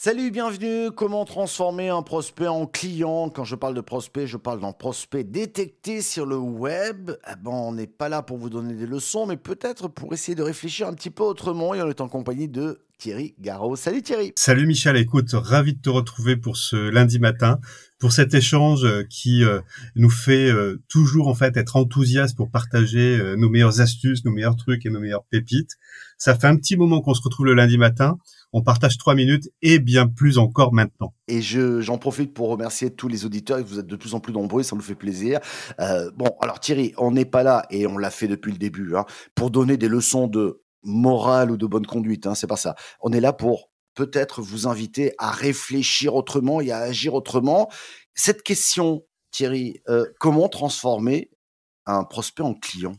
Salut, bienvenue. Comment transformer un prospect en client? Quand je parle de prospect, je parle d'un prospect détecté sur le web. Eh on n'est pas là pour vous donner des leçons, mais peut-être pour essayer de réfléchir un petit peu autrement. Et on est en compagnie de Thierry Garot. Salut Thierry. Salut Michel, écoute, ravi de te retrouver pour ce lundi matin, pour cet échange euh, qui euh, nous fait euh, toujours en fait être enthousiaste pour partager nos meilleures astuces, nos meilleurs trucs et nos meilleures pépites. Ça fait un petit moment qu'on se retrouve le lundi matin on partage trois minutes et bien plus encore maintenant. Et je, j'en profite pour remercier tous les auditeurs. Vous êtes de plus en plus nombreux, ça nous fait plaisir. Euh, bon, alors Thierry, on n'est pas là et on l'a fait depuis le début hein, pour donner des leçons de morale ou de bonne conduite. Hein, c'est pas ça. On est là pour peut-être vous inviter à réfléchir autrement et à agir autrement. Cette question, Thierry, euh, comment transformer un prospect en client?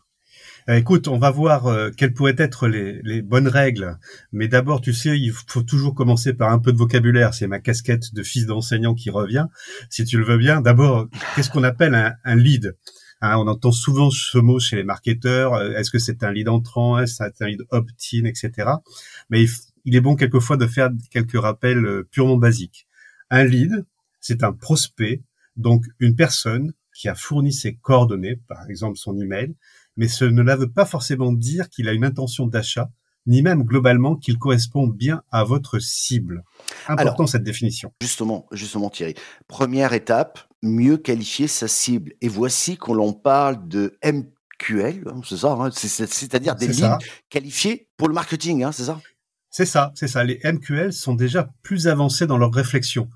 Écoute, on va voir euh, quelles pourraient être les, bonnes règles. Mais d'abord, tu sais, il faut toujours commencer par un peu de vocabulaire. C'est ma casquette de fils d'enseignant qui revient. Si tu le veux bien, d'abord, qu'est-ce qu'on appelle un, lead? Hein, On entend souvent ce mot chez les marketeurs. Euh, est-ce que c'est un lead entrant Est-ce que c'est un lead opt-in, etc. Mais il, est bon quelquefois de faire quelques rappels purement basiques. Un lead, c'est un prospect, donc une personne qui a fourni ses coordonnées, par exemple son email, mais ce ne veut pas forcément dire qu'il a une intention d'achat, ni même globalement qu'il correspond bien à votre cible. Important cette définition. Justement, justement Thierry. Première étape, mieux qualifier sa cible. Et voici qu'on l'on parle de MQL, hein, c'est ça, hein, c'est-à-dire des lignes qualifiées pour le marketing, hein, c'est ça? C'est ça, c'est ça. Les MQL sont déjà plus avancés dans leur réflexion.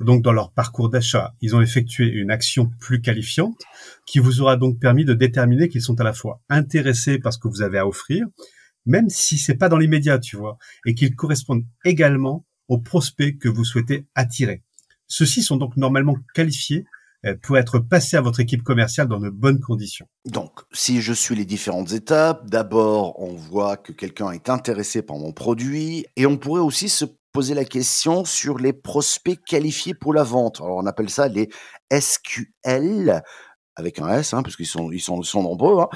Donc, dans leur parcours d'achat, ils ont effectué une action plus qualifiante qui vous aura donc permis de déterminer qu'ils sont à la fois intéressés par ce que vous avez à offrir, même si c'est pas dans l'immédiat, tu vois, et qu'ils correspondent également aux prospects que vous souhaitez attirer. Ceux-ci sont donc normalement qualifiés pour être passé à votre équipe commerciale dans de bonnes conditions. Donc, si je suis les différentes étapes, d'abord, on voit que quelqu'un est intéressé par mon produit et on pourrait aussi se poser la question sur les prospects qualifiés pour la vente. Alors, on appelle ça les SQL avec un S, hein, parce qu'ils sont, ils sont, sont nombreux. Hein.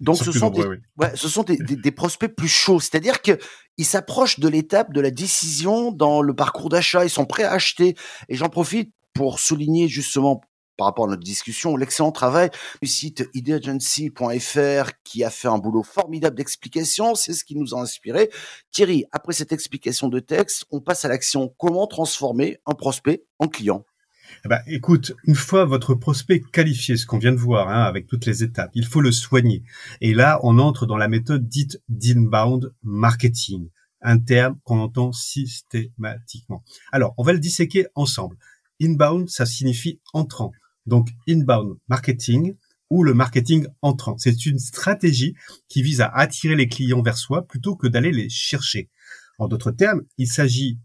Donc, ce sont, des, ouais, ce sont des, des, des prospects plus chauds. C'est-à-dire qu'ils s'approchent de l'étape de la décision dans le parcours d'achat. Ils sont prêts à acheter. Et j'en profite pour souligner justement par rapport à notre discussion, l'excellent travail du site ideagency.fr qui a fait un boulot formidable d'explication. C'est ce qui nous a inspiré. Thierry, après cette explication de texte, on passe à l'action. Comment transformer un prospect en client? Eh ben, écoute, une fois votre prospect qualifié, ce qu'on vient de voir hein, avec toutes les étapes, il faut le soigner. Et là, on entre dans la méthode dite d'inbound marketing, un terme qu'on entend systématiquement. Alors, on va le disséquer ensemble. Inbound, ça signifie entrant donc inbound marketing ou le marketing entrant. C'est une stratégie qui vise à attirer les clients vers soi plutôt que d'aller les chercher. En d'autres termes, il s'agit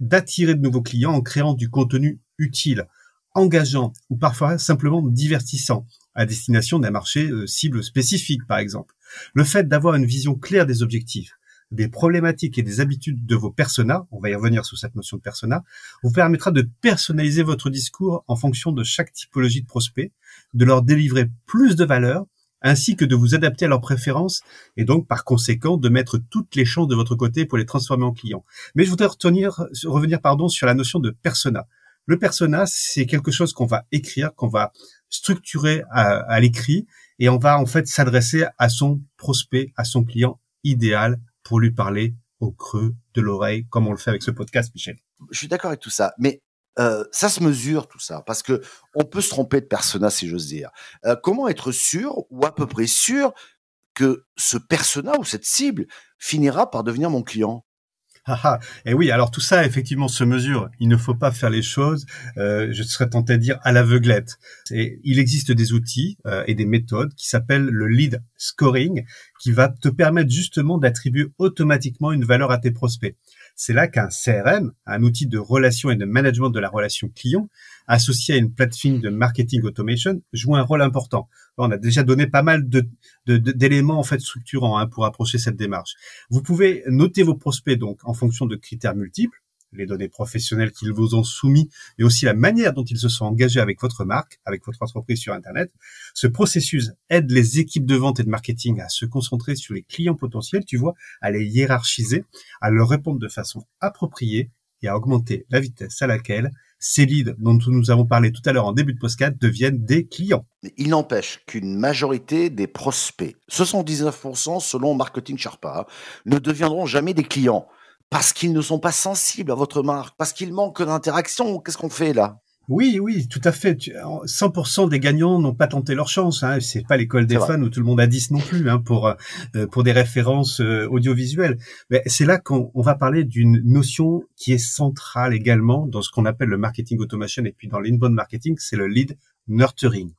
d'attirer de nouveaux clients en créant du contenu utile, engageant ou parfois simplement divertissant à destination d'un marché euh, cible spécifique par exemple. Le fait d'avoir une vision claire des objectifs, des problématiques et des habitudes de vos personas, on va y revenir sur cette notion de persona, vous permettra de personnaliser votre discours en fonction de chaque typologie de prospect, de leur délivrer plus de valeur, ainsi que de vous adapter à leurs préférences et donc par conséquent de mettre toutes les chances de votre côté pour les transformer en clients. Mais je voudrais retenir, revenir pardon sur la notion de persona. Le persona, c'est quelque chose qu'on va écrire, qu'on va structurer à, à l'écrit et on va en fait s'adresser à son prospect, à son client idéal pour lui parler au creux de l'oreille, comme on le fait avec ce podcast, Michel. Je suis d'accord avec tout ça, mais euh, ça se mesure tout ça, parce que on peut se tromper de persona, si j'ose dire. Euh, comment être sûr, ou à peu près sûr, que ce persona ou cette cible finira par devenir mon client? Et oui, alors tout ça effectivement se mesure. Il ne faut pas faire les choses, euh, je serais tenté de dire, à l'aveuglette. Il existe des outils euh, et des méthodes qui s'appellent le lead scoring, qui va te permettre justement d'attribuer automatiquement une valeur à tes prospects. C'est là qu'un CRM, un outil de relation et de management de la relation client, associé à une plateforme de marketing automation, joue un rôle important. On a déjà donné pas mal d'éléments en fait structurants hein, pour approcher cette démarche. Vous pouvez noter vos prospects donc en fonction de critères multiples les données professionnelles qu'ils vous ont soumis, mais aussi la manière dont ils se sont engagés avec votre marque, avec votre entreprise sur Internet. Ce processus aide les équipes de vente et de marketing à se concentrer sur les clients potentiels, tu vois, à les hiérarchiser, à leur répondre de façon appropriée et à augmenter la vitesse à laquelle ces leads dont nous avons parlé tout à l'heure en début de postcard deviennent des clients. Il n'empêche qu'une majorité des prospects, 79% selon Marketing Sharpa, ne deviendront jamais des clients parce qu'ils ne sont pas sensibles à votre marque, parce qu'ils manquent d'interaction. Qu'est-ce qu'on fait là? Oui, oui, tout à fait. 100% des gagnants n'ont pas tenté leur chance. Hein. C'est pas l'école des fans où tout le monde a 10 non plus hein, pour euh, pour des références euh, audiovisuelles. Mais c'est là qu'on va parler d'une notion qui est centrale également dans ce qu'on appelle le marketing automation et puis dans l'inbound marketing, c'est le lead nurturing.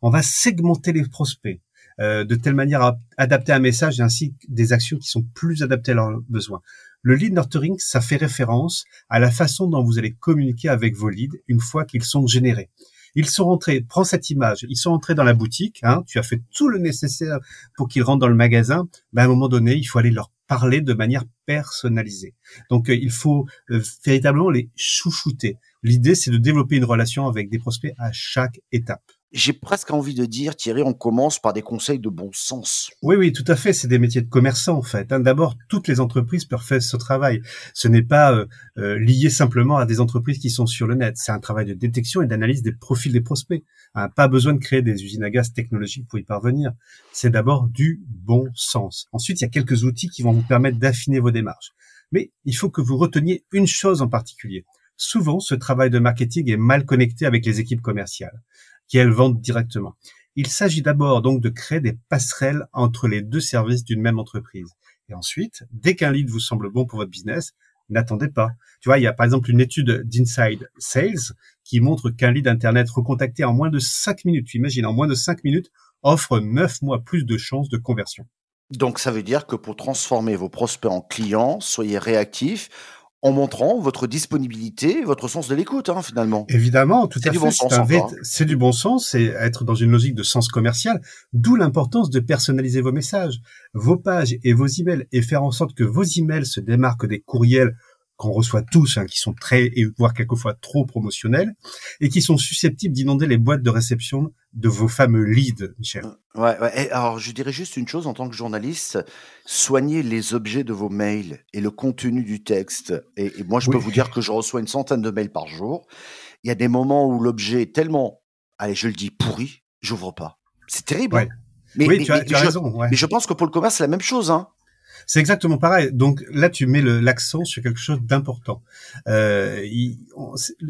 On va segmenter les prospects. Euh, de telle manière à adapter un message et ainsi des actions qui sont plus adaptées à leurs besoins. Le lead nurturing, ça fait référence à la façon dont vous allez communiquer avec vos leads une fois qu'ils sont générés. Ils sont rentrés, prends cette image, ils sont entrés dans la boutique, hein, tu as fait tout le nécessaire pour qu'ils rentrent dans le magasin, ben à un moment donné, il faut aller leur parler de manière personnalisée. Donc euh, il faut euh, véritablement les chouchouter. L'idée, c'est de développer une relation avec des prospects à chaque étape. J'ai presque envie de dire, Thierry, on commence par des conseils de bon sens. Oui, oui, tout à fait. C'est des métiers de commerçants, en fait. Hein. D'abord, toutes les entreprises peuvent faire ce travail. Ce n'est pas euh, euh, lié simplement à des entreprises qui sont sur le net. C'est un travail de détection et d'analyse des profils des prospects. Hein. Pas besoin de créer des usines à gaz technologiques pour y parvenir. C'est d'abord du bon sens. Ensuite, il y a quelques outils qui vont vous permettre d'affiner vos démarches. Mais il faut que vous reteniez une chose en particulier. Souvent, ce travail de marketing est mal connecté avec les équipes commerciales qui elles vendent directement. Il s'agit d'abord donc de créer des passerelles entre les deux services d'une même entreprise. Et ensuite, dès qu'un lead vous semble bon pour votre business, n'attendez pas. Tu vois, il y a par exemple une étude d'Inside Sales qui montre qu'un lead Internet recontacté en moins de 5 minutes, tu imagines, en moins de 5 minutes, offre 9 mois plus de chances de conversion. Donc ça veut dire que pour transformer vos prospects en clients, soyez réactifs en montrant votre disponibilité, votre sens de l'écoute, hein, finalement. Évidemment, tout à fait. C'est du bon sens, c'est être dans une logique de sens commercial, d'où l'importance de personnaliser vos messages, vos pages et vos emails, et faire en sorte que vos emails se démarquent des courriels qu'on reçoit tous, hein, qui sont très, voire quelquefois trop promotionnels, et qui sont susceptibles d'inonder les boîtes de réception de vos fameux leads, Michel. Euh, ouais, ouais. Et alors, je dirais juste une chose en tant que journaliste, soignez les objets de vos mails et le contenu du texte. Et, moi, je peux vous dire que je reçois une centaine de mails par jour. Il y a des moments où l'objet est tellement, allez, je le dis, pourri, j'ouvre pas. C'est terrible. Hein. Mais, oui, tu as, tu as raison. Mais je pense que pour le commerce, c'est la même chose. Hein. C'est exactement pareil. Donc là, tu mets l'accent sur quelque chose d'important. Euh,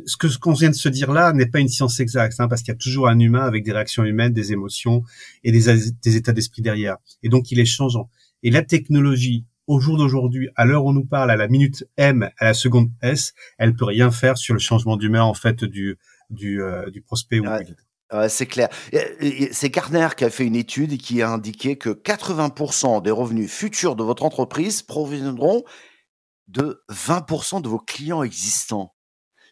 ce que ce qu'on vient de se dire là n'est pas une science exacte, hein, parce qu'il y a toujours un humain avec des réactions humaines, des émotions et des, des états d'esprit derrière. Et donc, il est changeant. Et la technologie, au jour d'aujourd'hui, à l'heure où on nous parle, à la minute M, à la seconde S, elle peut rien faire sur le changement d'humeur en fait du du, euh, du prospect ou c'est clair. C'est Gartner qui a fait une étude qui a indiqué que 80% des revenus futurs de votre entreprise proviendront de 20% de vos clients existants.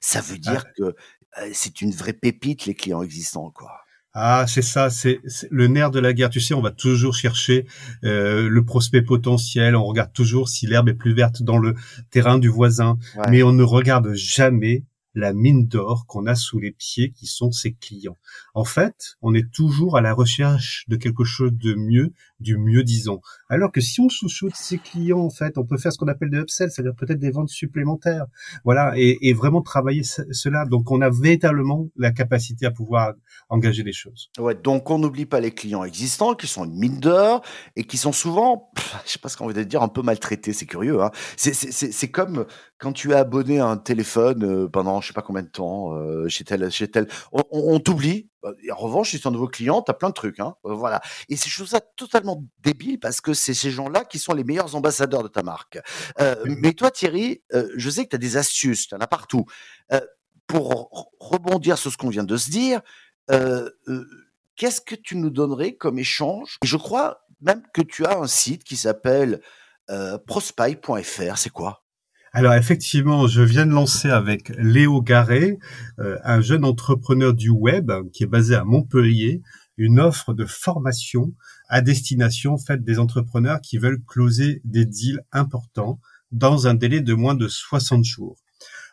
Ça veut dire que euh, c'est une vraie pépite, les clients existants, quoi. Ah, c'est ça, c'est le nerf de la guerre. Tu sais, on va toujours chercher euh, le prospect potentiel. On regarde toujours si l'herbe est plus verte dans le terrain du voisin, mais on ne regarde jamais la mine d'or qu'on a sous les pieds qui sont ses clients. En fait, on est toujours à la recherche de quelque chose de mieux, du mieux disons. Alors que si on chouchoute ses clients, en fait, on peut faire ce qu'on appelle des upsells, c'est-à-dire peut-être des ventes supplémentaires. Voilà, et, vraiment travailler cela. Donc on a véritablement la capacité à pouvoir engager des choses. Ouais, donc on n'oublie pas les clients existants qui sont une mine d'or et qui sont souvent, je sais pas ce qu'on veut dire, un peu maltraités. C'est curieux. Hein c'est comme quand tu es abonné à un téléphone euh, pendant je sais pas combien de temps euh, chez tel chez tel, on, t'oublie. Bah, en revanche, si c'est un nouveau client, tu as plein de trucs. Hein, euh, voilà. Et c'est chose ça totalement débile parce que c'est ces gens-là qui sont les meilleurs ambassadeurs de ta marque. mais toi, Thierry, je sais que tu as des astuces, tu en as partout. pour rebondir sur ce qu'on vient de se dire, qu'est-ce que tu nous donnerais comme échange? Et je crois même que tu as un site qui s'appelle prospy.fr. C'est quoi? Alors effectivement, je viens de lancer avec Léo Garret, euh, un jeune entrepreneur du web qui est basé à Montpellier, une offre de formation à destination faite des entrepreneurs qui veulent closer des deals importants dans un délai de moins de 60 jours.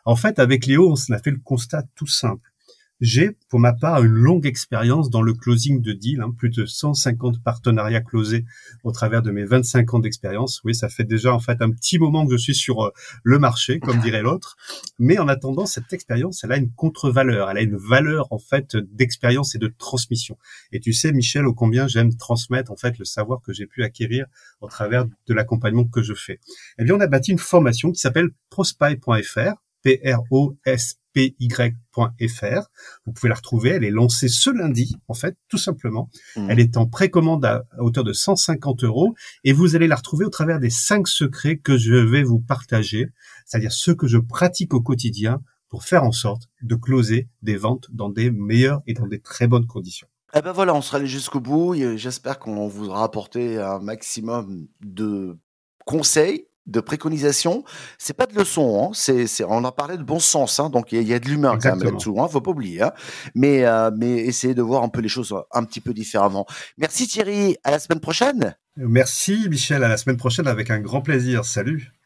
En fait, avec Léo, on a fait le constat tout simple. J'ai, pour ma part, une longue expérience dans le closing de deal, hein, plus de 150 partenariats closés au travers de mes 25 ans d'expérience. Oui, ça fait déjà en fait un petit moment que je suis sur euh, le marché, comme dirait l'autre. Mais en attendant, cette expérience, elle a une contre-valeur, elle a une valeur en fait d'expérience et de transmission. Et tu sais, Michel, au combien j'aime transmettre en fait le savoir que j'ai pu acquérir au travers de l'accompagnement que je fais. Eh bien, on a bâti une formation qui s'appelle prospy.fr, P-R-O-S py.fr. Vous pouvez la retrouver. Elle est lancée ce lundi, en fait, tout simplement. Mmh. Elle est en précommande à, hauteur de 150 euros et vous allez la retrouver au travers des cinq secrets que je vais vous partager, c'est-à-dire ceux que je pratique au quotidien pour faire en sorte de closer des ventes dans des meilleures et dans des très bonnes conditions. Eh ben voilà, on sera allé jusqu'au bout. J'espère qu'on vous aura apporté un maximum de conseils de préconisation, c'est pas de leçon, hein, c'est, on en parlait de bon sens, hein, donc il y, a de l'humain quand même là-dessous, hein, faut pas oublier. Hein, mais, euh, mais essayez de voir un peu les choses un petit peu différemment. Merci Thierry, à la semaine prochaine. Merci Michel, à la semaine prochaine avec un grand plaisir. Salut.